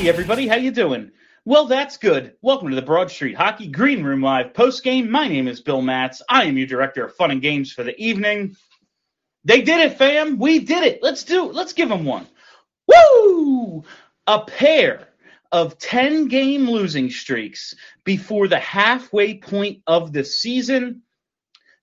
Hey everybody, how you doing? Well, that's good. Welcome to the Broad Street Hockey Green Room Live post game. My name is Bill Matz. I am your director of fun and games for the evening. They did it, fam. We did it. Let's do. Let's give them one. Woo! A pair of 10 game losing streaks before the halfway point of the season.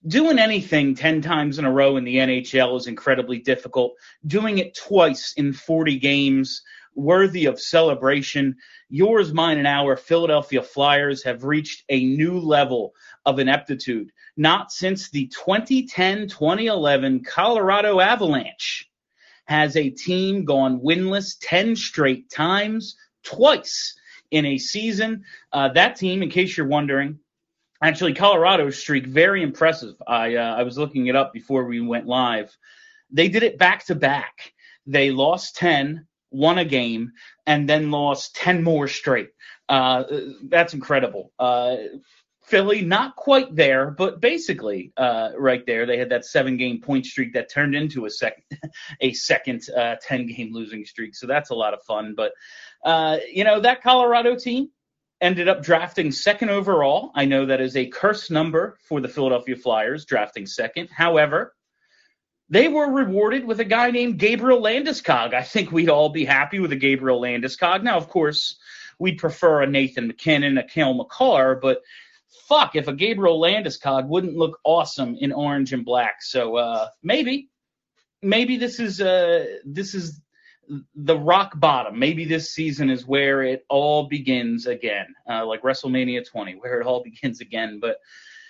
Doing anything 10 times in a row in the NHL is incredibly difficult. Doing it twice in 40 games worthy of celebration. Yours, mine, and our Philadelphia Flyers have reached a new level of ineptitude, not since the 2010 2011 Colorado Avalanche. Has a team gone winless 10 straight times, twice in a season? Uh, that team, in case you're wondering, actually, Colorado's streak, very impressive. I, uh, I was looking it up before we went live. They did it back to back. They lost 10, won a game, and then lost 10 more straight. Uh, that's incredible. Uh, Philly, not quite there, but basically uh, right there. They had that seven-game point streak that turned into a second, a second uh, ten-game losing streak. So that's a lot of fun. But uh, you know that Colorado team ended up drafting second overall. I know that is a curse number for the Philadelphia Flyers, drafting second. However, they were rewarded with a guy named Gabriel Landeskog. I think we'd all be happy with a Gabriel Landeskog. Now, of course, we'd prefer a Nathan MacKinnon, a Cale Makar, but fuck, if a Gabriel Landeskog wouldn't look awesome in orange and black. So uh, maybe, maybe this is uh, this is the rock bottom. Maybe this season is where it all begins again, uh, like WrestleMania 20, where it all begins again. But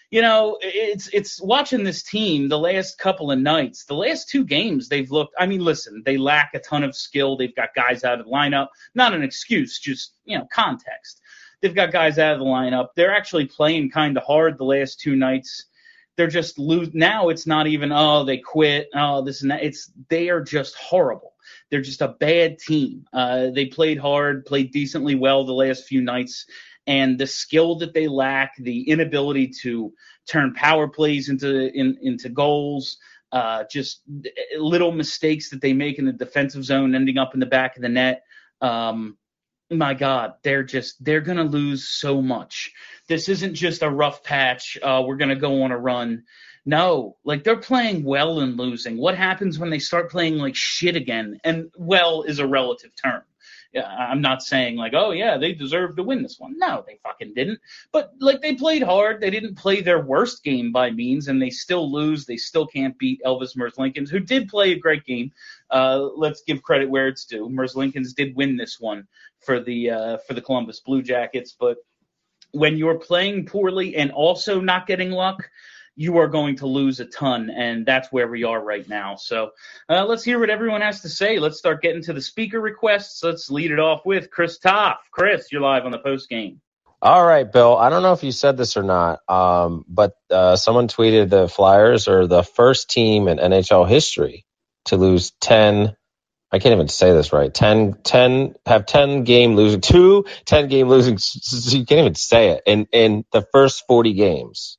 you know, it's it's watching this team the last couple of nights, the last two games they've looked. I mean, listen, they lack a ton of skill. They've got guys out of the lineup. Not an excuse, just you know, context. They've got guys out of the lineup. They're actually playing kind of hard the last two nights. They're just lose now. It's not even oh they quit. Oh this and that. It's they are just horrible. They're just a bad team. Uh, they played hard, played decently well the last few nights and the skill that they lack, the inability to turn power plays into in, into goals, uh, just little mistakes that they make in the defensive zone, ending up in the back of the net. Um, my God, they're just they're gonna lose so much. This isn't just a rough patch. Uh, we're gonna go on a run. No, like they're playing well and losing. What happens when they start playing like shit again? And well is a relative term. I'm not saying like, oh yeah, they deserve to win this one. No, they fucking didn't. But like they played hard. They didn't play their worst game by means, and they still lose. They still can't beat Elvis Merzlikins, who did play a great game. Uh, let's give credit where it's due. Merzlikins did win this one for the uh, for the Columbus Blue Jackets, but when you're playing poorly and also not getting luck, you are going to lose a ton, and that's where we are right now. So uh, let's hear what everyone has to say. Let's start getting to the speaker requests. Let's lead it off with Chris Toff. Chris, you're live on the post game. All right, Bill. I don't know if you said this or not, um, but uh, someone tweeted the Flyers are the first team in NHL history to lose 10 I can't even say this right. 10, 10, have 10 game losing, two 10 game losing, you can't even say it in, in the first 40 games.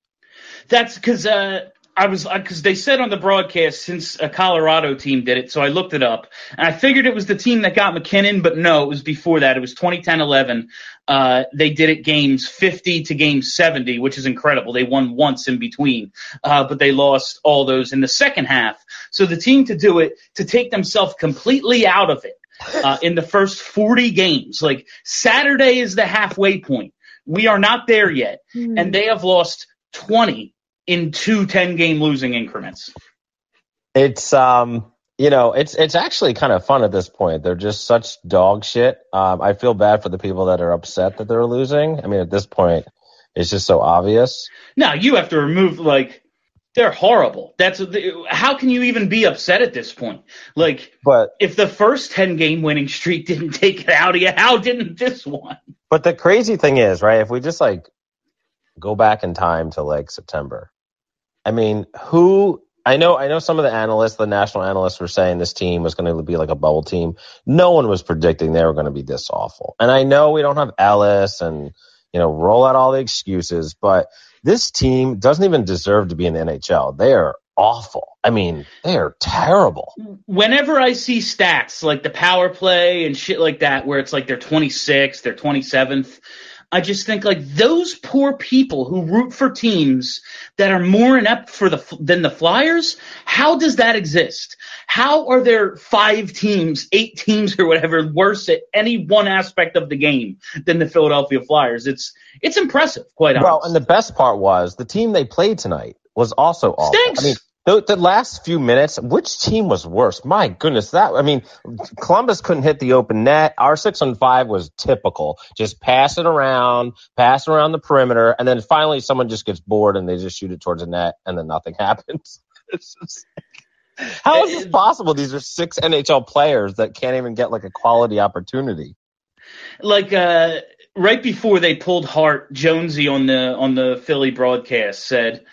That's because uh, I was because uh, they said on the broadcast since a Colorado team did it, so I looked it up and I figured it was the team that got MacKinnon, but no, it was before that. It was 2010-11. Uh, they did it games 50 to game 70, which is incredible. They won once in between, uh, but they lost all those in the second half. So the team to do it to take themselves completely out of it uh, in the first 40 games. Like Saturday is the halfway point. We are not there yet, Hmm. and they have lost 20 in two 10 game losing increments. It's um, you know, it's it's actually kind of fun at this point. They're just such dog shit. Um, I feel bad for the people that are upset that they're losing. I mean, at this point, it's just so obvious. Now you have to remove like they're horrible. That's how can you even be upset at this point? Like But if the first 10 game winning streak didn't take it out of you, how didn't this one? but the crazy thing is, right? If we just like go back in time to like September, I mean, who? I know, I know. Some of the analysts, the national analysts, were saying this team was going to be like a bubble team. No one was predicting they were going to be this awful. And I know we don't have Ellis and you know roll out all the excuses, but this team doesn't even deserve to be in the NHL. They are awful. I mean, they are terrible. Whenever I see stats like the power play and shit like that, where it's like they're 26th, they're 27th, I just think like those poor people who root for teams that are more inept for the than the Flyers. How does that exist? How are there five teams, eight teams, or whatever worse at any one aspect of the game than the Philadelphia Flyers? It's it's impressive, quite honestly. Well, and the best part was the team they played tonight was also awful. Stinks. I mean, the, the last few minutes, which team was worse? My goodness, that I mean, Columbus couldn't hit the open net. Our six on five was typical. Just passing around, passing around the perimeter, and then finally someone just gets bored and they just shoot it towards the net, and then nothing happens. It's just like, how is this possible? These are six NHL players that can't even get like a quality opportunity. like uh right before they pulled Hart, Jonesy on the on the Philly broadcast said,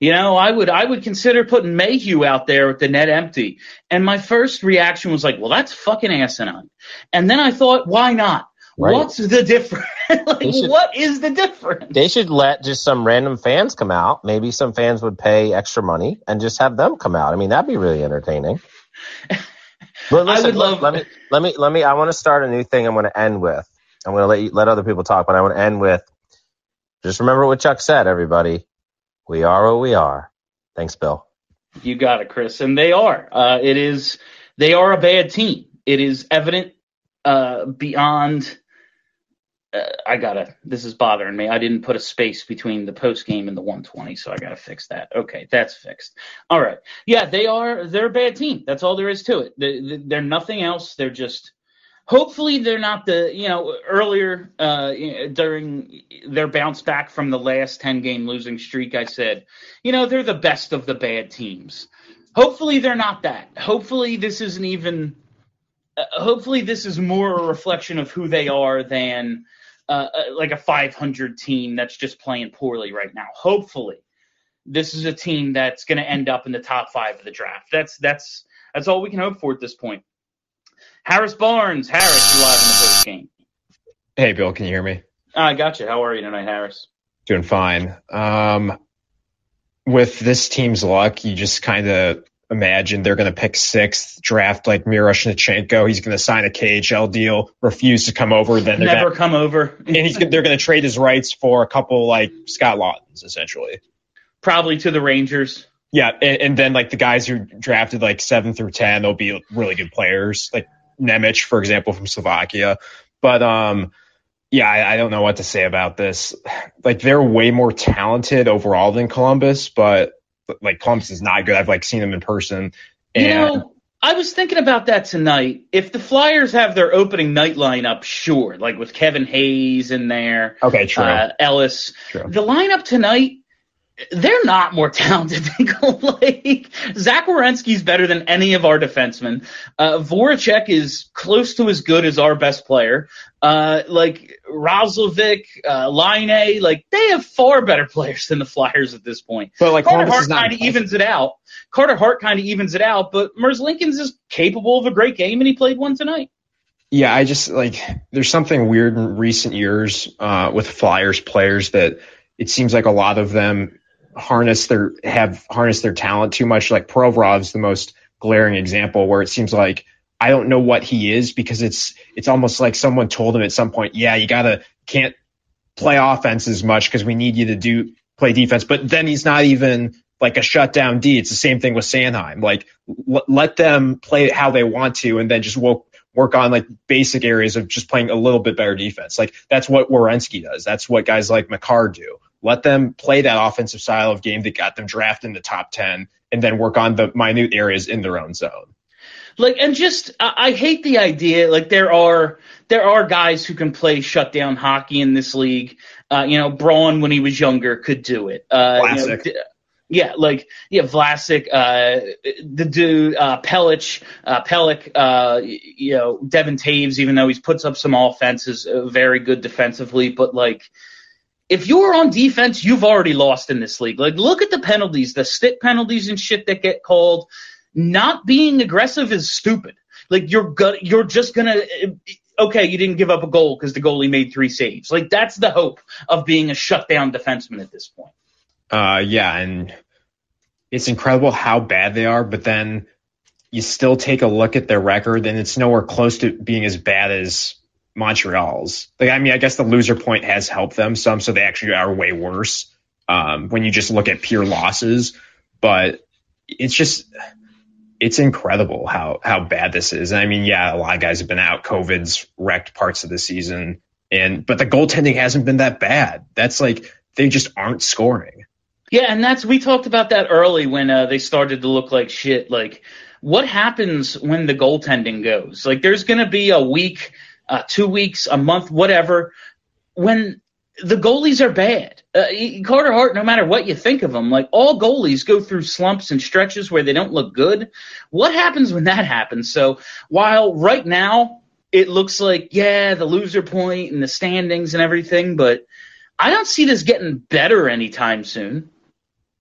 you know, I would I would consider putting Mayhew out there with the net empty. And my first reaction was like, well, that's fucking asinine. And then I thought, why not? Right. What's the difference? like, should- what is the difference? They should let just some random fans come out. Maybe some fans would pay extra money and just have them come out. I mean, that'd be really entertaining. But I would love- Let me, let me, let me. I want to start a new thing. I'm going to end with. I'm going to let you, let other people talk, but I want to end with. Just remember what Chuck said, everybody. We are what we are. Thanks, Bill. You got it, Chris. And they are. Uh, it is. They are a bad team. It is evident uh, beyond. Uh, I gotta. This is bothering me. I didn't put a space between the post game and the 120, so I gotta fix that. Okay, that's fixed. All right. Yeah, they are. They're a bad team. That's all there is to it. They, they're nothing else. They're just. Hopefully, they're not the. You know, earlier uh, during their bounce back from the last 10 game losing streak, I said, you know, they're the best of the bad teams. Hopefully, they're not that. Hopefully, this isn't even. Uh, hopefully, this is more a reflection of who they are than uh, uh, like a 500 team that's just playing poorly right now. Hopefully, this is a team that's going to end up in the top five of the draft. That's that's that's all we can hope for at this point. Harris Barnes, Harris, you're live in the post game. Hey, Bill, can you hear me? I got you. How are you tonight, Harris? Doing fine. Um, with this team's luck, you just kind of imagine they're going to pick sixth, draft like Miroshnichenko. He's going to sign a KHL deal, refuse to come over. Then they're Never gonna, come over. and he's they're going to trade his rights for a couple like Scott Laughton's essentially. Probably to the Rangers. Yeah, and, and then like the guys who drafted like seven through ten, they'll be really good players, like Nemec, for example, from Slovakia. But um, yeah, I, I don't know what to say about this. Like they're way more talented overall than Columbus, but like Columbus is not good. I've like seen them in person. And You know, I was thinking about that tonight. If the Flyers have their opening night lineup, sure, like with Kevin Hayes in there, okay, true. uh, Ellis, True. the lineup tonight, they're not more talented than Gold Lake. Zach Werenski's better than any of our defensemen. Uh, Voracek is close to as good as our best player. Uh, like Roslovic, uh, Laine, like they have far better players than the Flyers at this point. but like Carter Columbus Hart kind of evens it out. Carter Hart kind of evens it out, but Merzlikins is capable of a great game, and he played one tonight. Yeah, I just like there's something weird in recent years uh, with Flyers players that it seems like a lot of them harness their have harnessed their talent too much. Like Provorov's the most glaring example where it seems like I don't know what he is because it's it's almost like someone told him at some point, yeah, you gotta can't play offense as much because we need you to do play defense. But then he's not even like a shutdown D. It's the same thing with Sanheim. Like l- let them play how they want to, and then just work work on like basic areas of just playing a little bit better defense. Like that's what Werenski does. That's what guys like Makar do. Let them play that offensive style of game that got them drafted in the top 10 and then work on the minute areas in their own zone. Like, and just, I hate the idea. Like, there are, there are guys who can play shutdown hockey in this league. Uh, you know, Braun, when he was younger, could do it. Uh, Vlasic. You know, yeah, like yeah, Vlasic, uh, the dude, uh, Pelech, uh, Pelech, uh, you know, Devon Toews, even though he's puts up some offenses, uh, very good defensively. But like, if you're on defense, you've already lost in this league. Like, look at the penalties, the stick penalties and shit that get called. Not being aggressive is stupid. Like you're gonna, you're just gonna. Okay, you didn't give up a goal because the goalie made three saves. Like that's the hope of being a shutdown defenseman at this point. Uh, yeah, and it's incredible how bad they are, but then you still take a look at their record and it's nowhere close to being as bad as Montreal's. Like, I mean, I guess the loser point has helped them some, so they actually are way worse um, when you just look at pure losses. But it's just, it's incredible how how bad this is. And I mean, yeah, a lot of guys have been out. COVID's wrecked parts of the season, and but the goaltending hasn't been that bad. That's like they just aren't scoring. Yeah, and that's we talked about that early when uh, they started to look like shit. Like, what happens when the goaltending goes? Like, there's going to be a week, uh, two weeks, a month, whatever, when the goalies are bad. Uh, Carter Hart, no matter what you think of him, like all goalies go through slumps and stretches where they don't look good. What happens when that happens? So while right now it looks like, yeah, the loser point and the standings and everything, but I don't see this getting better anytime soon.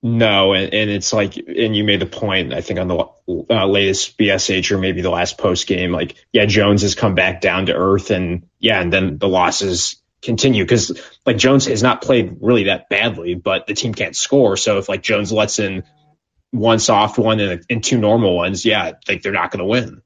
No, and, and it's like, and you made the point, I think, on the uh, latest BSH or maybe the last post game, like, yeah, Jones has come back down to earth, and yeah, and then the losses continue because like Jones has not played really that badly, but the team can't score. So if like Jones lets in one soft one and, and two normal ones, yeah, like they're not going to win.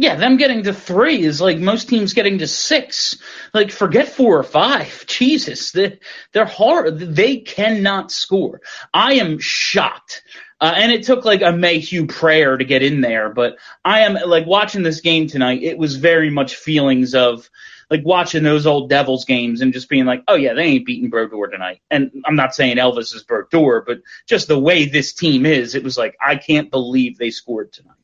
Yeah, them getting to three is like most teams getting to six. Like, forget four or five. Jesus, they, they're hard. They cannot score. I am shocked. Uh, and it took like a Mayhew prayer to get in there, but I am like watching this game tonight. It was very much feelings of like watching those old Devils games and just being like, oh yeah, they ain't beating Brodeur tonight. And I'm not saying Elvis is Brodeur, but just the way this team is, it was like I can't believe they scored tonight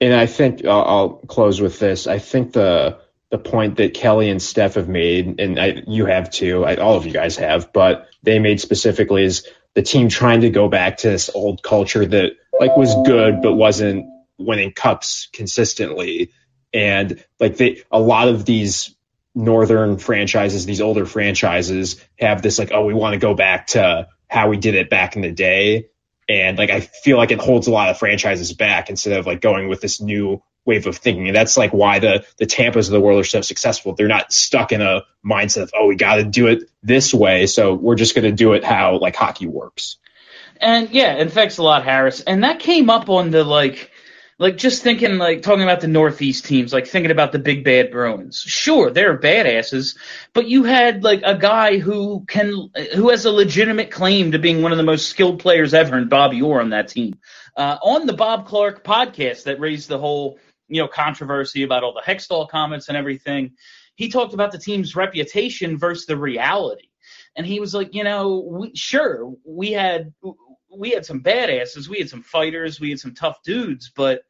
and I think uh, I'll close with this. I think the the point that Kelly and Steph have made, and I, you have too, I, all of you guys have, but they made specifically is the team trying to go back to this old culture that like was good but wasn't winning cups consistently, and like they a lot of these northern franchises, these older franchises have this like, oh, we want to go back to how we did it back in the day and like I feel like it holds a lot of franchises back instead of like going with this new wave of thinking. And that's like why the the Tampas of the world are so successful. They're not stuck in a mindset of oh we got to do it this way, so we're just to do it how like hockey works. And yeah, and thanks a lot, Harris. And that came up on the like like just thinking like talking about the Northeast teams, like thinking about the big bad Bruins. Sure, they're badasses, but you had like a guy who can who has a legitimate claim to being one of the most skilled players ever, and Bobby Orr on that team. Uh, on the Bob Clarke podcast that raised the whole you know controversy about all the Hextall comments and everything, he talked about the team's reputation versus the reality. And he was like, you know, we, sure, we had we had some badasses, we had some fighters, we had some tough dudes, but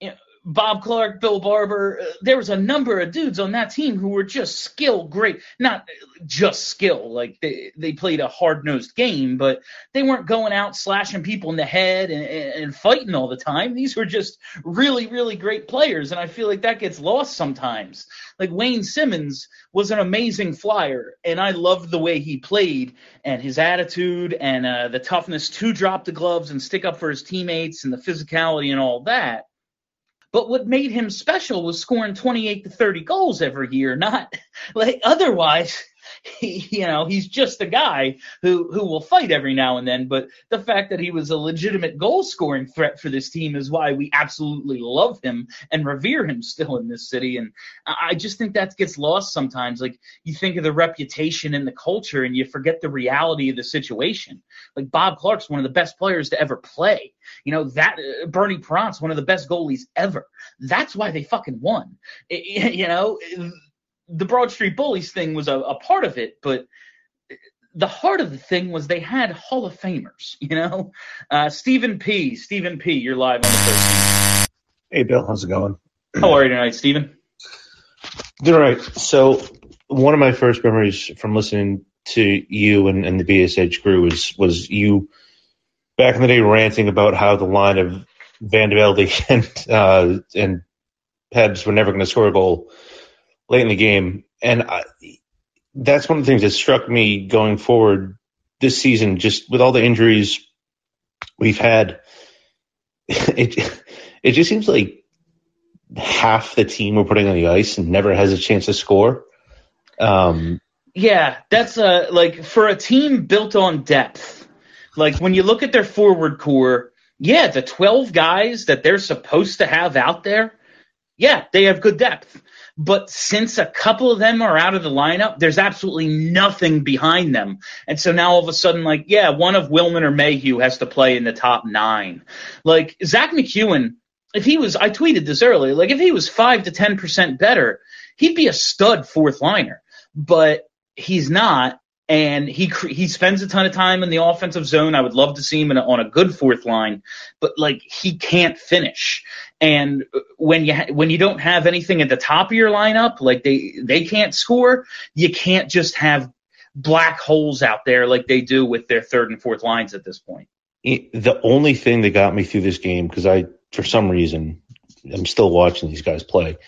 you know, Bob Clarke, Bill Barber, uh, there was a number of dudes on that team who were just skill great. Not just skill, like they, they played a hard nosed game, but they weren't going out slashing people in the head and, and fighting all the time. These were just really, really great players. And I feel like that gets lost sometimes. Like Wayne Simmonds was an amazing flyer, and I loved the way he played and his attitude and uh, the toughness to drop the gloves and stick up for his teammates and the physicality and all that. But what made him special was scoring 28 to 30 goals every year, not like otherwise he, you know, he's just a guy who who will fight every now and then. But the fact that he was a legitimate goal scoring threat for this team is why we absolutely love him and revere him still in this city. And I just think that gets lost sometimes. Like you think of the reputation and the culture, and you forget the reality of the situation. Like Bob Clarke's one of the best players to ever play. You know that uh, Bernie Parent's one of the best goalies ever. That's why they fucking won. It, you know the Broad Street Bullies thing was a, a part of it, but the heart of the thing was they had Hall of Famers, you know? Uh, Stephen P. Stephen P., you're live on the first. Hey, Bill, how's it going? How are you tonight, Stephen? Doing all right. So, one of my first memories from listening to you and, and the BSH crew was, was you back in the day ranting about how the line of VandeVelde and, uh, and Pebs were never going to score a goal late in the game, and I, that's one of the things that struck me going forward this season. Just with all the injuries we've had, it it just seems like half the team we're putting on the ice never has a chance to score. Um, yeah, that's a like for a team built on depth. Like when you look at their forward core, yeah, the 12 guys that they're supposed to have out there, yeah, they have good depth. But since a couple of them are out of the lineup, there's absolutely nothing behind them. And so now all of a sudden, like, yeah, one of Willman or Mayhew has to play in the top nine. Like, Zack MacEwen, if he was, I tweeted this earlier, like, if he was 5 to 10% better, he'd be a stud fourth liner. But he's not and he he spends a ton of time in the offensive zone. I would love to see him a, on a good fourth line, but like he can't finish. And when you ha- when you don't have anything at the top of your lineup, like they they can't score, you can't just have black holes out there like they do with their third and fourth lines at this point. The only thing that got me through this game because I for some reason I'm still watching these guys play.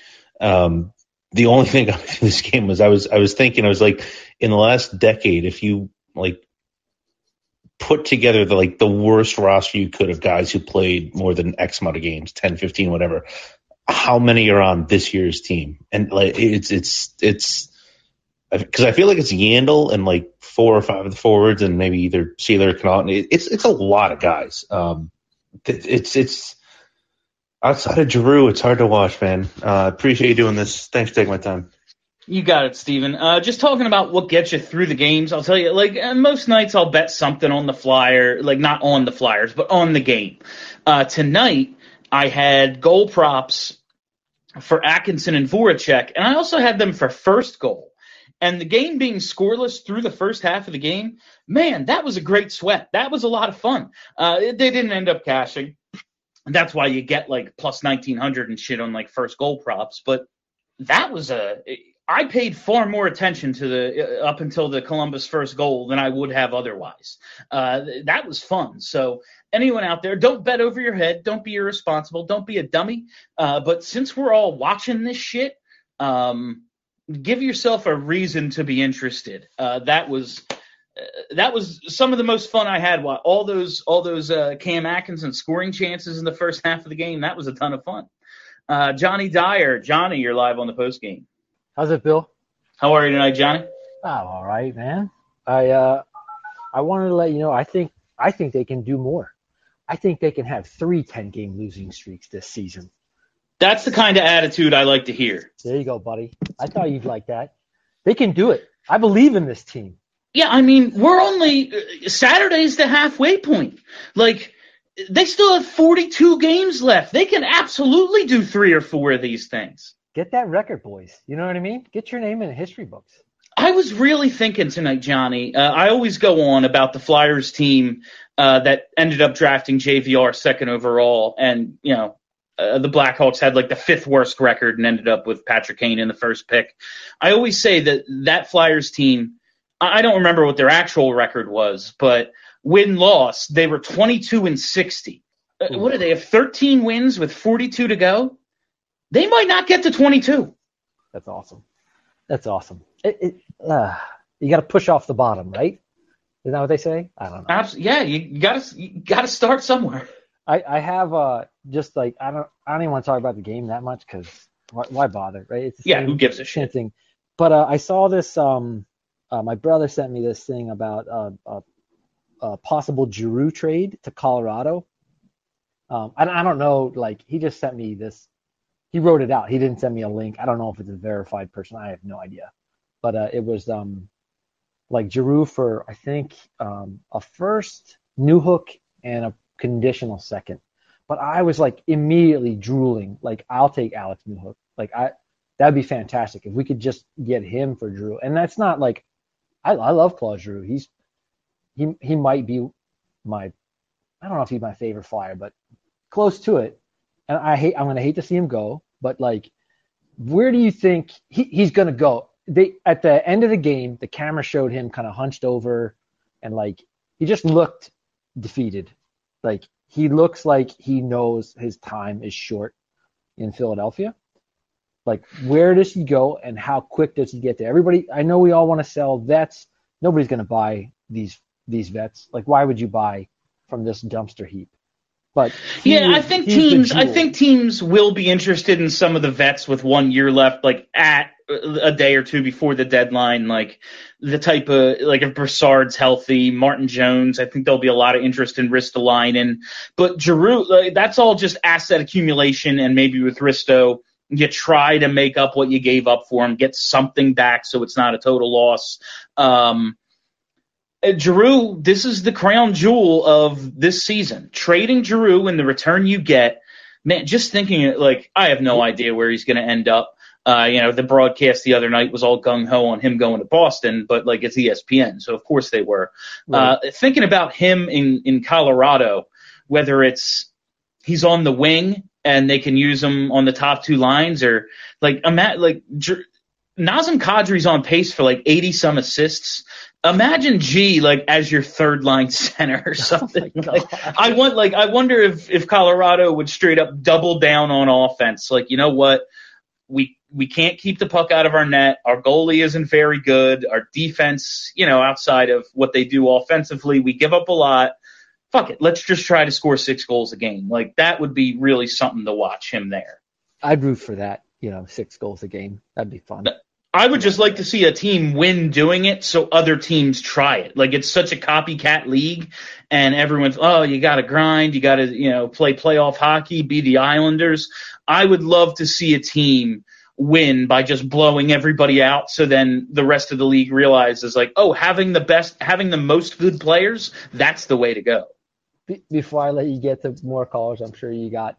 Um, the only thing I this game was I was I was thinking I was like in the last decade if you like put together the like the worst roster you could of guys who played more than X amount of games 10 15 whatever how many are on this year's team and like it's it's it's because I feel like it's Yandle and like four or five of the forwards and maybe either Seeler or Connauton. It's it's a lot of guys. Um, it's it's outside of Giroux, it's hard to watch, man. Uh, appreciate you doing this. Thanks for taking my time. You got it, Steven. Uh, just talking about what gets you through the games, I'll tell you, like, uh, most nights I'll bet something on the flyer, like, not on the Flyers, but on the game. Uh, tonight, I had goal props for Atkinson and Voracek, and I also had them for first goal. And the game being scoreless through the first half of the game, man, that was a great sweat. That was a lot of fun. Uh, they didn't end up cashing. And that's why you get like plus 1900 and shit on like first goal props. But that was a, I paid far more attention to the, uh, up until the Columbus first goal than I would have otherwise. Uh, that was fun. So anyone out there, don't bet over your head. Don't be irresponsible. Don't be a dummy. Uh, but since we're all watching this shit, um, give yourself a reason to be interested. Uh, that was that was some of the most fun I had. All those all those uh, Cam Atkinson scoring chances in the first half of the game. That was a ton of fun. Uh, Johnny Dyer, Johnny, you're live on the post game. How's it, Bill? How are you tonight, Johnny? I'm all right, man. I uh, I wanted to let you know. I think I think they can do more. I think they can have three 10 game losing streaks this season. That's the kind of attitude I like to hear. There you go, buddy. I thought you'd like that. They can do it. I believe in this team. Yeah, I mean, we're only Saturday's the halfway point. Like they still have 42 games left. They can absolutely do three or four of these things. Get that record, boys. You know what I mean? Get your name in the history books. I was really thinking tonight, Johnny. Uh, I always go on about the Flyers team uh, that ended up drafting JVR second overall, and you know uh, the Blackhawks had like the fifth worst record and ended up with Patrick Kane in the first pick. I always say that that Flyers team I don't remember what their actual record was, but win loss, they were 22 and 60. Uh, what do they have? 13 wins with 42 to go. They might not get to 22. That's awesome. That's awesome. It, it, uh, you got to push off the bottom, right? Is that what they say? I don't know. Absolutely. Yeah, you got to you got to start somewhere. I, I have uh just like I don't I don't even want to talk about the game that much because why, why, bother, right? It's yeah, who gives a shit? Thing. But uh, I saw this um uh, my brother sent me this thing about a, a possible Giroux trade to Colorado. Um, I, I don't know. Like he just sent me this. He wrote it out. He didn't send me a link. I don't know if it's a verified person. I have no idea. But uh, it was um, like Giroux for I think um, a first, Newhook, and a conditional second. But I was like immediately drooling. Like I'll take Alex Newhook. Like I that'd be fantastic if we could just get him for Drew. And that's not like I, I love Claude Giroux. He's he he might be my I don't know if he's my favorite flyer, but close to it. And I hate I'm gonna hate to see him go, but like where do you think he, he's gonna go? They at the end of the game, the camera showed him kind of hunched over and like he just looked defeated. Like he looks like he knows his time is short in Philadelphia. Like, where does he go and how quick does he get there? Everybody, I know we all want to sell vets. Nobody's going to buy these these vets. Like, why would you buy from this dumpster heap? But yeah, I think teams, I think teams will be interested in some of the vets with one year left, like at a day or two before the deadline, like the type of like if Brassard's healthy, Martin Jones, I think there'll be a lot of interest in Ristolainen. But Giroux, like, that's all just asset accumulation, and maybe with Risto, you try to make up what you gave up for him, get something back so it's not a total loss. Um, uh, Giroux, this is the crown jewel of this season. Trading Giroux and the return you get, man, just thinking it, like I have no idea where he's going to end up. Uh, you know, the broadcast the other night was all gung ho on him going to Boston, but like it's ESPN, so of course they were. Right. Uh, thinking about him in in Colorado, whether it's he's on the wing and they can use him on the top two lines or like imagine like J- Nazem Kadri's on pace for like 80 some assists. Imagine G like as your third line center or oh something. Oh like, I want like I wonder if if Colorado would straight up double down on offense. Like you know what, we we can't keep the puck out of our net. Our goalie isn't very good. Our defense, you know, outside of what they do offensively, we give up a lot fuck it, let's just try to score six goals a game. Like that would be really something to watch him there. I'd root for that. You know, six goals a game. That'd be fun. I would just like to see a team win doing it so other teams try it. Like it's such a copycat league and everyone's, oh, you got to grind. You got to, you know, play playoff hockey, be the Islanders. I would love to see a team win by just blowing everybody out. So then the rest of the league realizes like, oh, having the best, having the most good players, that's the way to go before I let you get to more callers, I'm sure you got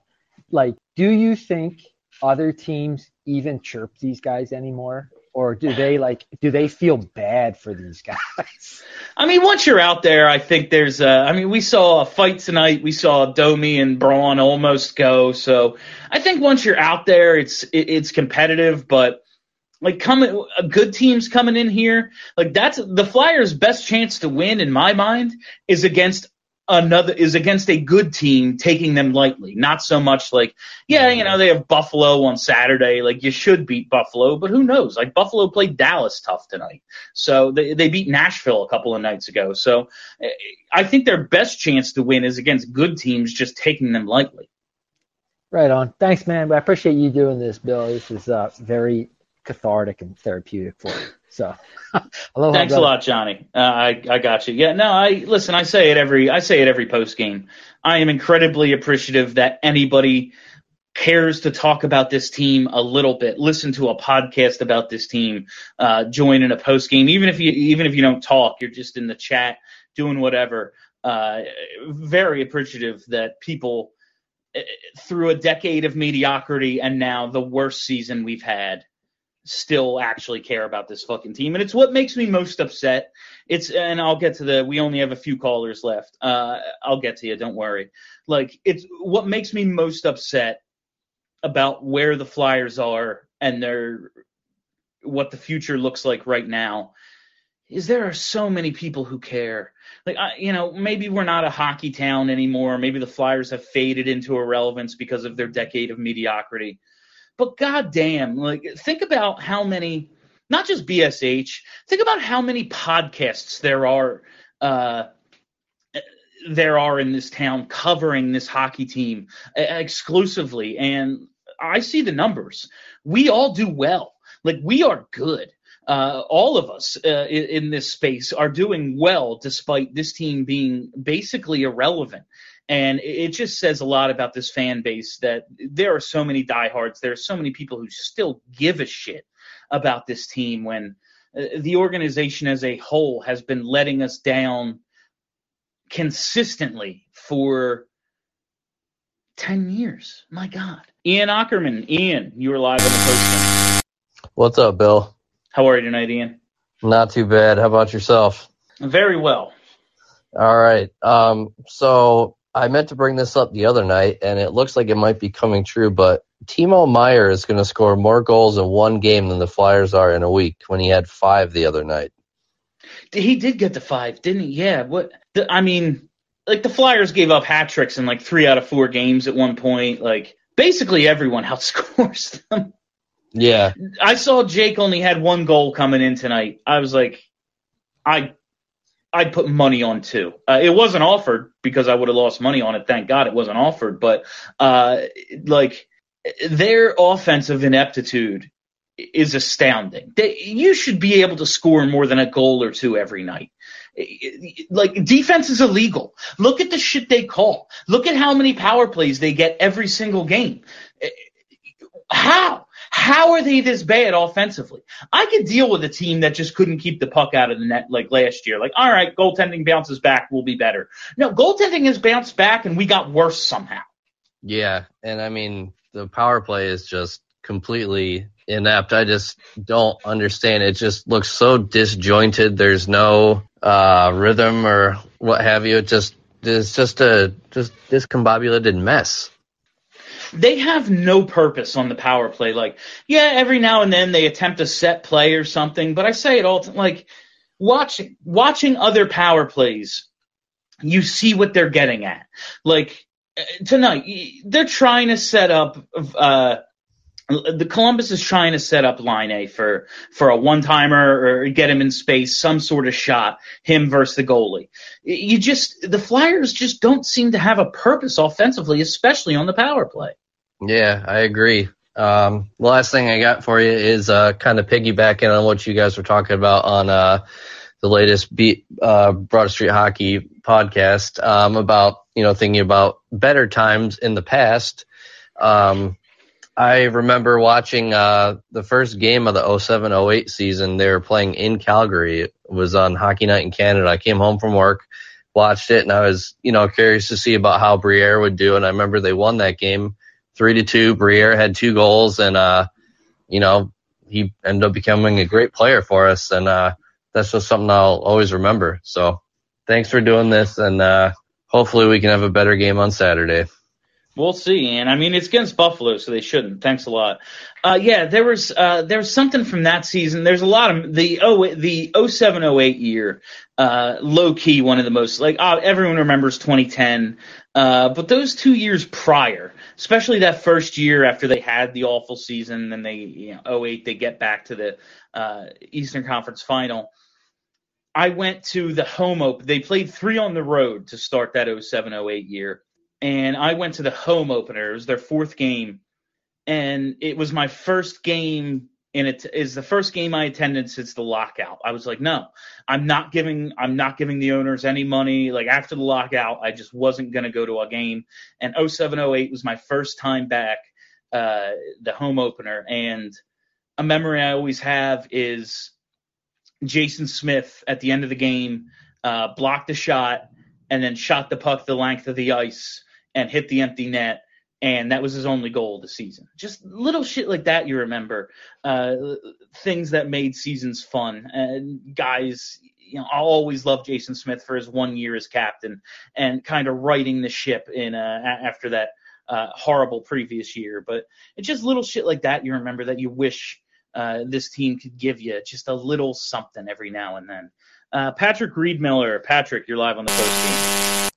like, do you think other teams even chirp these guys anymore? Or do they like do they feel bad for these guys? I mean, once you're out there, I think there's a. I mean, we saw a fight tonight. We saw Domi and Braun almost go. So I think once you're out there, it's it, it's competitive, but like coming good teams coming in here like that's the flyers best chance to win in my mind is against another is against a good team taking them lightly. Not so much like, yeah, you know, they have Buffalo on Saturday. Like you should beat Buffalo, but who knows? Like Buffalo played Dallas tough tonight. So they, they beat Nashville a couple of nights ago. So I think their best chance to win is against good teams just taking them lightly. Right on. Thanks, man. I appreciate you doing this, Bill. This is uh, very cathartic and therapeutic for you. So, aloha, thanks brother. a lot, Johnny. Uh, I I got you. Yeah, no, I listen. I say it every I say it every post game. I am incredibly appreciative that anybody cares to talk about this team a little bit, listen to a podcast about this team, uh, join in a post game, even if you even if you don't talk, you're just in the chat doing whatever. Uh, very appreciative that people uh, through a decade of mediocrity and now the worst season we've had still actually care about this fucking team. And it's what makes me most upset. It's and I'll get to the we only have a few callers left. Uh I'll get to you, don't worry. Like it's what makes me most upset about where the Flyers are and their what the future looks like right now is there are so many people who care. Like I, you know, maybe we're not a hockey town anymore. Maybe the Flyers have faded into irrelevance because of their decade of mediocrity but goddamn, like think about how many, not just BSH, think about how many podcasts there are. Uh, there are in this town covering this hockey team exclusively, and I see the numbers. We all do well. Like we are good. uh, all of us uh, in, in, this space are doing well despite this team being basically irrelevant. And it just says a lot about this fan base that there are so many diehards. There are so many people who still give a shit about this team when uh, the organization as a whole has been letting us down consistently for 10 years. My God. Ian Ackerman. Ian, you are live on the post. What's up, Bill? How are you tonight, Ian? Not too bad. How about yourself? Very well. All right. Um, so I meant to bring this up the other night, and it looks like it might be coming true, but Timo Meier is going to score more goals in one game than the Flyers are in a week when he had five the other night. He did get the five, didn't he? Yeah. What? The, I mean, like the Flyers gave up hat tricks in like three out of four games at one point. Like basically everyone outscores them. Yeah. I saw Jake only had one goal coming in tonight. I was like, I, I'd put money on two. Uh, it wasn't offered because I would have lost money on it. Thank God it wasn't offered. But uh, like their offensive ineptitude is astounding. They, you should be able to score more than a goal or two every night. Like defense is illegal. Look at the shit they call. Look at how many power plays they get every single game. How? How are they this bad offensively? I could deal with a team that just couldn't keep the puck out of the net like last year. Like, all right, goaltending bounces back, we'll be better. No, goaltending has bounced back and we got worse somehow. Yeah, and I mean the power play is just completely inept. I just don't understand. It just looks so disjointed. There's no uh, rhythm or what have you. It just it's just a just discombobulated mess they have no purpose on the power play. Like, yeah, every now and then they attempt a set play or something, but I say it all like watching watching other power plays, you see what they're getting at. Like uh, tonight, they're trying to set up uh, the Columbus is trying to set up Laine for for a one timer or get him in space, some sort of shot, him versus the goalie. You just the Flyers just don't seem to have a purpose offensively, especially on the power play. Yeah, I agree. Um, the last thing I got for you is uh, kind of piggybacking on what you guys were talking about on uh, the latest uh, Broad Street Hockey podcast um, about you know thinking about better times in the past. Um, I remember watching uh, the first game of the 07-08 season. They were playing in Calgary. It was on Hockey Night in Canada. I came home from work, watched it, and I was, you know, curious to see about how Briere would do. And I remember they won that game three to two. Briere had two goals, and uh, you know, he ended up becoming a great player for us, and uh, that's just something I'll always remember. So, thanks for doing this, and uh, hopefully we can have a better game on Saturday. We'll see, and I mean it's against Buffalo, so they shouldn't. Thanks a lot. Uh, yeah, there was uh, there was something from that season. There's a lot of the oh the 07 08 year, uh, low key one of the most like uh, everyone remembers 2010, uh, but those two years prior, especially that first year after they had the awful season, then they you know 08 they get back to the uh, Eastern Conference Final. I went to the home open. They played three on the road to start that 07 08 year and I went to the home opener. It was their fourth game, and it was my first game. And it is the first game I attended since the lockout. I was like, no, I'm not giving I'm not giving the owners any money. Like after the lockout, I just wasn't gonna go to a game. And 0708 was my first time back, uh, the home opener. And a memory I always have is Jason Smith at the end of the game uh, blocked a shot and then shot the puck the length of the ice and hit the empty net and that was his only goal of the season. Just little shit like that you remember, uh, things that made seasons fun. And guys, you know, I'll always love Jason Smith for his one year as captain and kind of righting the ship in uh, after that uh, horrible previous year. But it's just little shit like that you remember that you wish uh, this team could give you just a little something every now and then. Uh, Patrick Reed Miller, Patrick, you're live on the post game.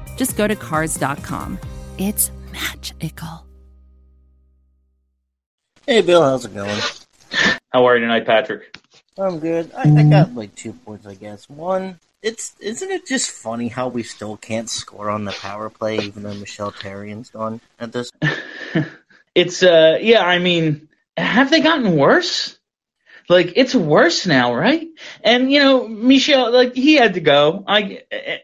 just go to Cars.com. It's magical. Hey, Bill, how's it going? How are you tonight, Patrick? I'm good. I, I got like two points, I guess. One, it's isn't it just funny how we still can't score on the power play even though Michel Therrien's gone at this? it's uh, yeah. I mean, have they gotten worse? Like it's worse now, right? And you know, Michel, like he had to go. I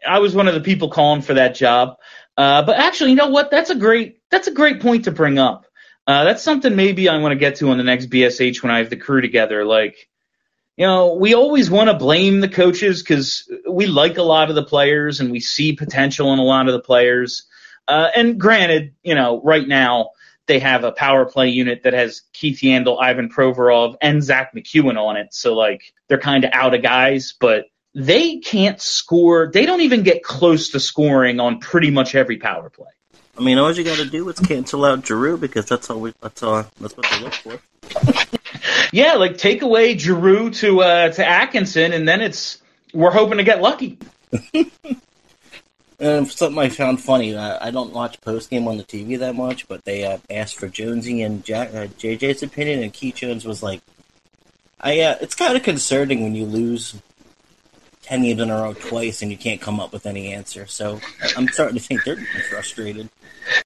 I was one of the people calling for that job. Uh, but actually, you know what? That's a great that's a great point to bring up. Uh, that's something maybe I want to get to on the next BSH when I have the crew together. Like, you know, we always want to blame the coaches because we like a lot of the players and we see potential in a lot of the players. Uh, and granted, you know, right now they have a power play unit that has Keith Yandle, Ivan Provorov, and Zack MacEwen on it. So like they're kind of out of guys, but they can't score. They don't even get close to scoring on pretty much every power play. I mean, all you got to do is cancel out Giroux because that's all we. That's all. That's what they look for. yeah, like take away Giroux to uh, to Atkinson, and then it's we're hoping to get lucky. and something I found funny, uh, I don't watch post game on the TV that much, but they uh, asked for Jonesy and Jack, uh, JJ's opinion, and Keith Jones was like, "I uh, it's kind of concerning when you lose ten games in a row twice and you can't come up with any answer." So I'm starting to think they're frustrated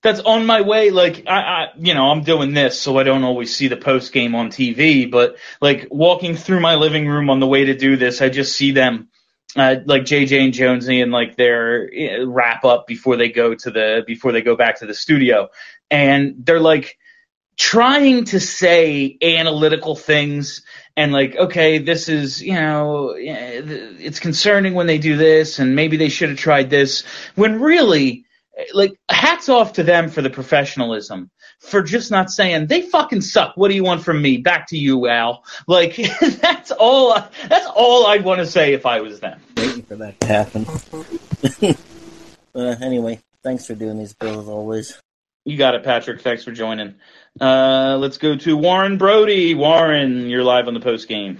that's on my way. Like I, I, you know, I'm doing this, so I don't always see the post game on TV. But like walking through my living room on the way to do this, I just see them, uh, like JJ and Jonesy, and like their uh, wrap up before they go to the before they go back to the studio, and they're like trying to say analytical things and like okay this is you know it's concerning when they do this and maybe they should have tried this when really like hats off to them for the professionalism for just not saying they fucking suck. What do you want from me? Back to you, Al. Like that's all. That's all I'd want to say if I was them. Waiting for that to happen. but anyway, thanks for doing these bills always. You got it, Patrick. Thanks for joining. Uh, let's go to Warren Brody. Warren, you're live on the post game.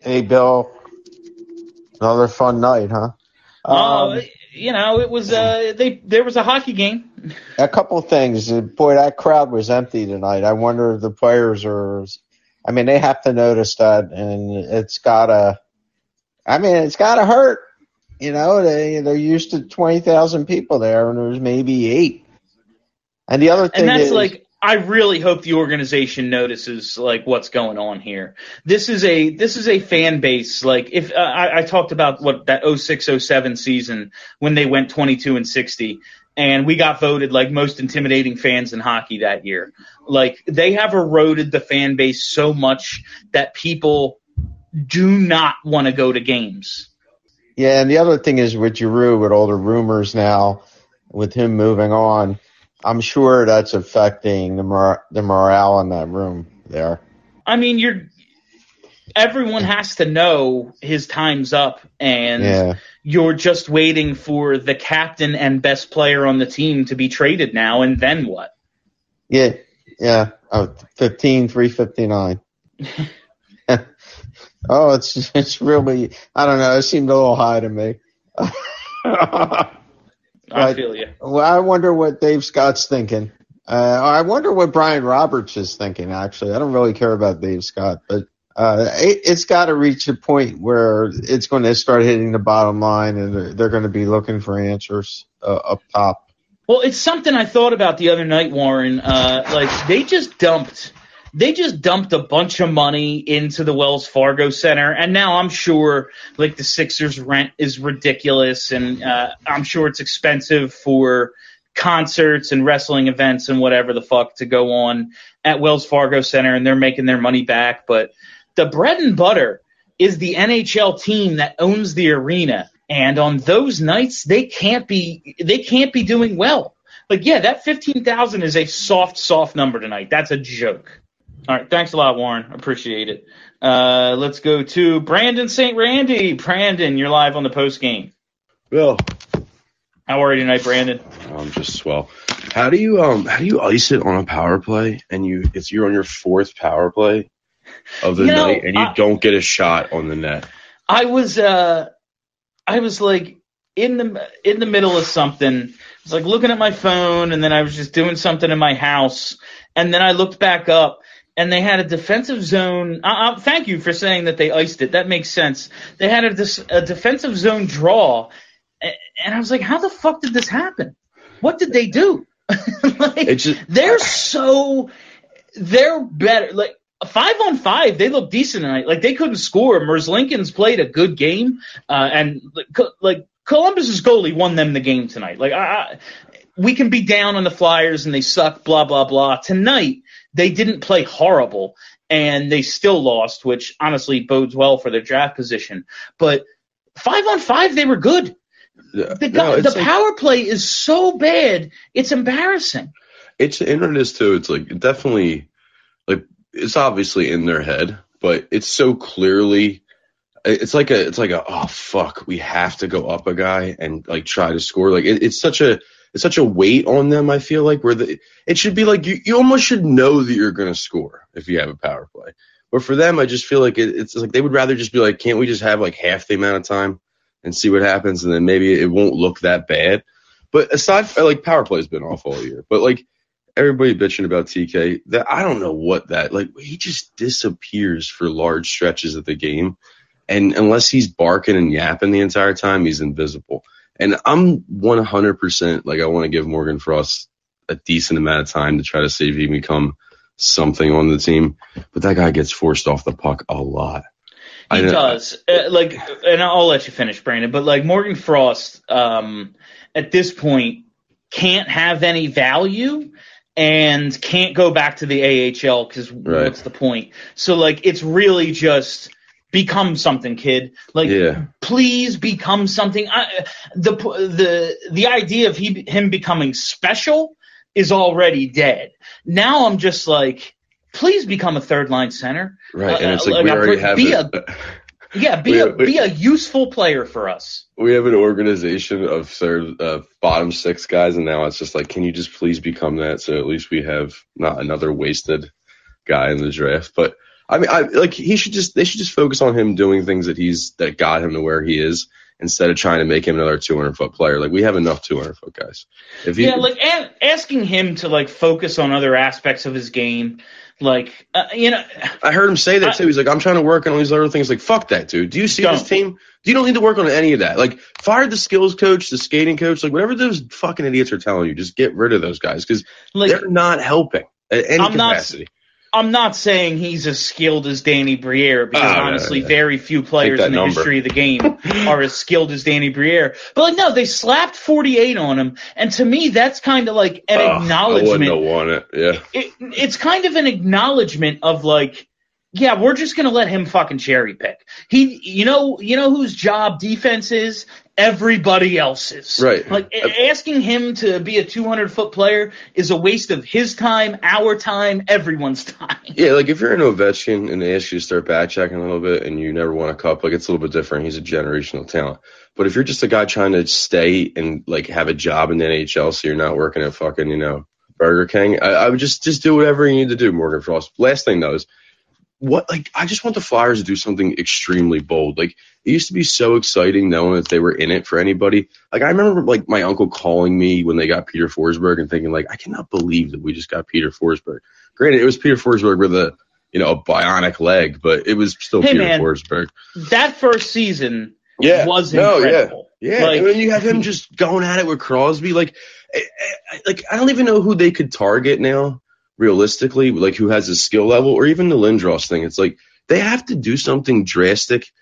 Hey, Bill. Another fun night, huh? Oh, um, you know, it was uh, they there was a hockey game. A couple of things. Boy, that crowd was empty tonight. I wonder if the players are. I mean, they have to notice that, and it's gotta. I mean, it's gotta hurt. You know, they they're used to twenty thousand people there, and there's maybe eight. And the other thing and that's is, like I really hope the organization notices like what's going on here. This is a this is a fan base like if uh, I, I talked about what that 0607 season when they went 22 and 60 and we got voted like most intimidating fans in hockey that year. Like they have eroded the fan base so much that people do not want to go to games. Yeah, and the other thing is with Giroux, with all the rumors now, with him moving on I'm sure that's affecting the mor- the morale in that room there. I mean, you're everyone has to know his time's up and yeah. you're just waiting for the captain and best player on the team to be traded now and then what? Yeah. Yeah. Oh, 15 359. oh, it's it's really I don't know, it seemed a little high to me. I feel you. Well, I wonder what Dave Scott's thinking. Uh, I wonder what Brian Roberts is thinking. Actually, I don't really care about Dave Scott, but uh, it, has got to reach a point where it's going to start hitting the bottom line, and they're, they're going to be looking for answers uh, up top. Well, it's something I thought about the other night, Warren. Uh, like they just dumped they just dumped a bunch of money into the Wells Fargo Center, and now I'm sure like the Sixers rent is ridiculous, and uh, I'm sure it's expensive for concerts and wrestling events and whatever the fuck to go on at Wells Fargo Center, and they're making their money back. But the bread and butter is the NHL team that owns the arena, and on those nights they can't be they can't be doing well Like, yeah, that 15,000 is a soft, soft number tonight. That's a joke. All right. Thanks a lot, Warren. Appreciate it. Uh, let's go to Brandon St. Randy. Brandon, you're live on the post game. Bill, How are you tonight, Brandon? I'm just swell. How do you um how do you ice it on a power play and you it's you're on your fourth power play of the You know, night and you I- don't get a shot on the net? I was uh I was like in the in the middle of something. I was like looking at my phone and then I was just doing something in my house and then I looked back up and they had a defensive zone. Uh, uh, thank you for saying that they iced it. That makes sense. They had a, a defensive zone draw and I was like, how the fuck did this happen? What did they do? like, just they're so they're better. Like five on five, they look decent tonight. Like they couldn't score. Merzlikins played a good game, uh, and like, like Columbus's goalie won them the game tonight. Like I, I, we can be down on the Flyers and they suck. Blah blah blah. Tonight they didn't play horrible and they still lost, which honestly bodes well for their draft position. But five on five, they were good. The, no, the like- power play is so bad, it's embarrassing. it's the internet is too. It's like definitely like it's obviously in their head, but it's so clearly it's like a it's like a oh fuck we have to go up a guy and like try to score like it, it's such a it's such a weight on them I feel like where the it should be like you, you almost should know that you're gonna score if you have a power play but for them I just feel like it, it's like they would rather just be like can't we just have like half the amount of time and see what happens and then maybe it won't look that bad but aside from like power play's been off all year but like everybody bitching about TK. That I don't know what that like. He just disappears for large stretches of the game, and unless he's barking and yapping the entire time, he's invisible. And I'm 100% like I want to give Morgan Frost a decent amount of time to try to see if he can become something on the team. But that guy gets forced off the puck a lot. He does. Uh, like, and I'll let you finish, Brandon. But like Morgan Frost, um, at this point, can't have any value and can't go back to the AHL because Right. what's the point? So like, it's really just become something, kid. Like, Yeah. please become something. I, the the the idea of he him becoming special is already dead. Now I'm just like, please become a third line center. Right, and Uh, it's like like, we already have be it. Yeah, be We- a we- be a useful player for us. we have an organization of third, uh, bottom six guys, and now it's just like, can you just please become that? So at least we have not another wasted guy in the draft. But I mean, I like he should just they should just focus on him doing things that he's that got him to where he is instead of trying to make him another 200 foot player. Like we have enough 200 foot guys. If he, Yeah, like a- asking him to like focus on other aspects of his game, like uh, you know, I heard him say that I- too. He's like, I'm trying to work on all these other things. Like, fuck that, dude. Do you see this team? You don't need to work on any of that. Like, fire the skills coach, the skating coach, like whatever those fucking idiots are telling you, just get rid of those guys because like they're not helping at any I'm not- capacity. I'm not saying he's as skilled as Danny Briere because Oh, honestly, no, no. very few players in the number. history of the game are as skilled as Danny Briere. But like, no, they slapped 48 on him, and to me, that's kind of like an Ugh, I wouldn't acknowledgement. have won it. Yeah. it, it's kind of an acknowledgement of like, yeah, we're just gonna let him fucking cherry pick. He, you know, you know whose job defense is everybody else's. Right. Like asking him to be a 200 foot player is a waste of his time, our time, everyone's time. Yeah, like if you're an Ovechkin and they ask you to start back checking a little bit and you never won a cup, like it's a little bit different. He's a generational talent. But if you're just a guy trying to stay and like have a job in the NHL, so you're not working at fucking, you know, Burger King, I, I would just just do whatever you need to do, Morgan Frost. Last thing though is what like I just want the Flyers to do something extremely bold. Like it used to be so exciting knowing that they were in it for anybody. Like I remember like my uncle calling me when they got Peter Forsberg and thinking like I cannot believe that we just got Peter Forsberg. Granted, it was Peter Forsberg with a you know a bionic leg, but it was still Hey, Peter man. Forsberg. That first season Yeah, was no, yeah. incredible. Yeah, Like- and then you have him just going at it with Crosby. Like, I, I, like I don't even know who they could target now, realistically. Like, who has a skill level, or even the Lindros thing. It's like they have to do something drastic,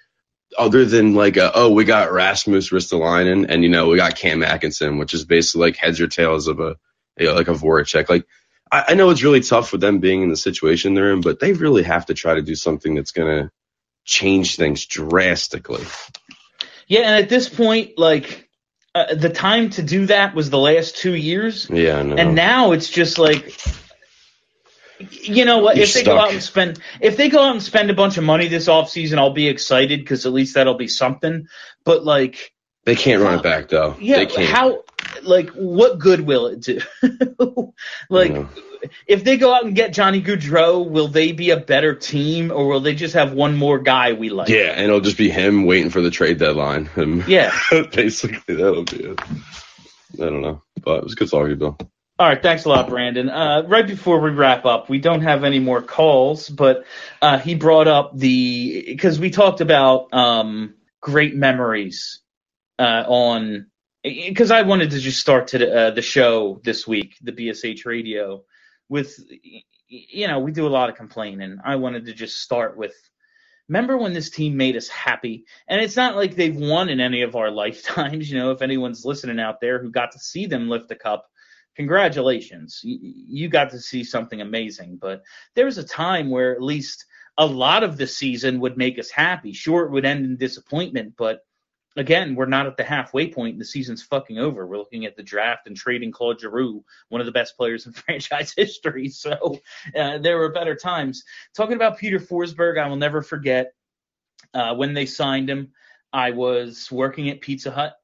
other than like, a, oh, we got Rasmus Ristolainen, and you know we got Cam Atkinson, which is basically like heads or tails of a, you know, like a Voracek. Like, I, I know it's really tough with them being in the situation they're in, but they really have to try to do something that's gonna change things drastically. Yeah, and at this point, like, uh, the time to do that was the last two years, Yeah, and now it's just like, you know what? You're if they go out and spend, if they go out and spend a bunch of money this offseason, I'll be excited because at least that'll be something. But like, they can't run it back though. yeah, they can't. how, like, what good will it do? like, know. if they go out and get Johnny Gaudreau, will they be a better team, or will they just have one more guy we like? Yeah, and it'll just be him waiting for the trade deadline. And Yeah. basically that'll be it. I don't know, but it was good talking, Bill. All right, thanks a lot, Brandon. Uh, right before we wrap up, we don't have any more calls, but uh, he brought up the because we talked about um, great memories uh, on because I wanted to just start to the, uh, the show this week, the BSH Radio, with you know we do a lot of complaining. I wanted to just start with. Remember when this team made us happy? And it's not like they've won in any of our lifetimes. You know, if anyone's listening out there who got to see them lift the cup, congratulations. You, you got to see something amazing. But there was a time where at least a lot of the season would make us happy. Sure, it would end in disappointment, but again, we're not at the halfway point. The season's fucking over. We're looking at the draft and trading Claude Giroux, one of the best players in franchise history. So uh, there were better times. Talking about Peter Forsberg, I will never forget uh, when they signed him. I was working at Pizza Hut.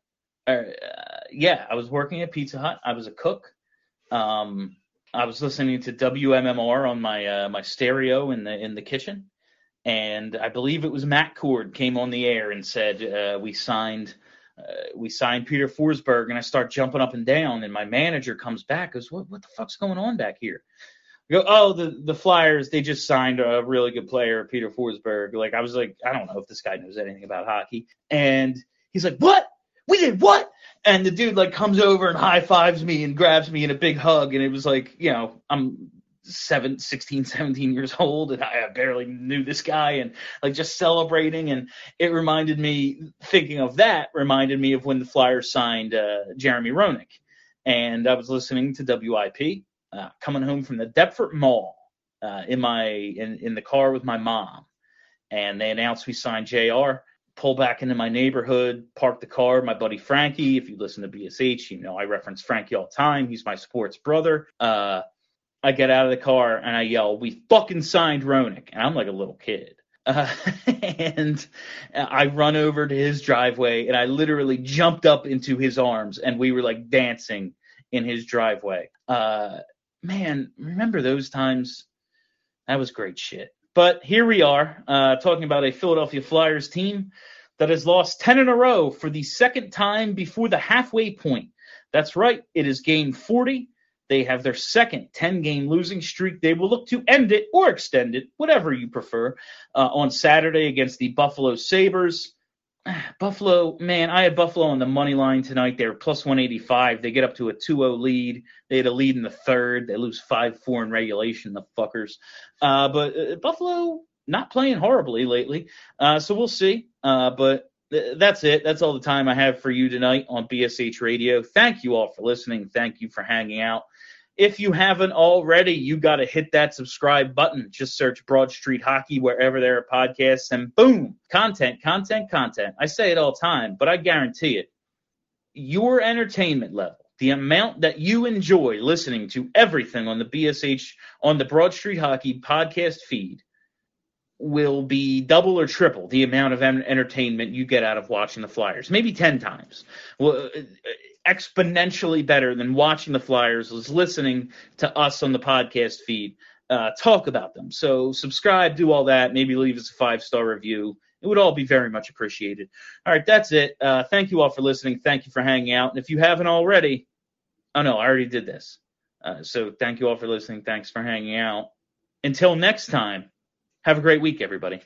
Uh, yeah, I was working at Pizza Hut. I was a cook. Um, I was listening to WMMR on my uh, my stereo in the in the kitchen, and I believe it was Matt Cord came on the air and said uh, we signed uh, we signed Peter Forsberg, and I start jumping up and down, and my manager comes back, goes, "What what the fuck's going on back here?" Go, "Oh, the the Flyers they just signed a really good player, Peter Forsberg." Like I was like, I don't know if this guy knows anything about hockey, and he's like, "What? We did what?" And the dude like comes over and high fives me and grabs me in a big hug, and it was like, you know, I'm seven, 16, 17 years old, and I barely knew this guy, and like just celebrating. And it reminded me, thinking of that, reminded me of when the Flyers signed uh, Jeremy Roenick, and I was listening to WIP, uh, coming home from the Deptford Mall uh, in my in in the car with my mom, and they announced we signed Jr pull back into my neighborhood, park the car. My buddy Frankie, if you listen to BSH, you know I reference Frankie all the time. He's my sports brother. Uh, I get out of the car and I yell, "We fucking signed Roenick!" And I'm like a little kid. Uh, and I run over to his driveway and I literally jumped up into his arms and we were like dancing in his driveway. Uh, man, remember those times? That was great shit. But here we are, uh, talking about a Philadelphia Flyers team that has lost 10 in a row for the second time before the halfway point. That's right, it is game 40. They have their second 10 game losing streak. They will look to end it or extend it, whatever you prefer, uh, on Saturday against the Buffalo Sabres. Buffalo, man, I had Buffalo on the money line tonight. They were plus 185. They get up to a 2-0 lead. They had a lead in the third. They lose 5-4 in regulation, the fuckers. Uh, but uh, Buffalo not playing horribly lately. Uh, so we'll see. Uh, but th- that's it. That's all the time I have for you tonight on BSH Radio. Thank you all for listening. Thank you for hanging out. If you haven't already, you got to hit that subscribe button. Just search Broad Street Hockey wherever there are podcasts, and boom, content, content, content. I say it all the time, but I guarantee it. Your entertainment level, the amount that you enjoy listening to everything on the BSH, on the Broad Street Hockey podcast feed, will be double or triple the amount of entertainment you get out of watching the Flyers. Maybe 10 times. Well, exponentially better than watching the Flyers was listening to us on the podcast feed uh, talk about them. So subscribe, do all that, maybe leave us a five star review. It would all be very much appreciated. All right, that's it. Uh, thank you all for listening. Thank you for hanging out. And if you haven't already, oh no, I already did this. Uh, so thank you all for listening. Thanks for hanging out. Until next time, have a great week, everybody.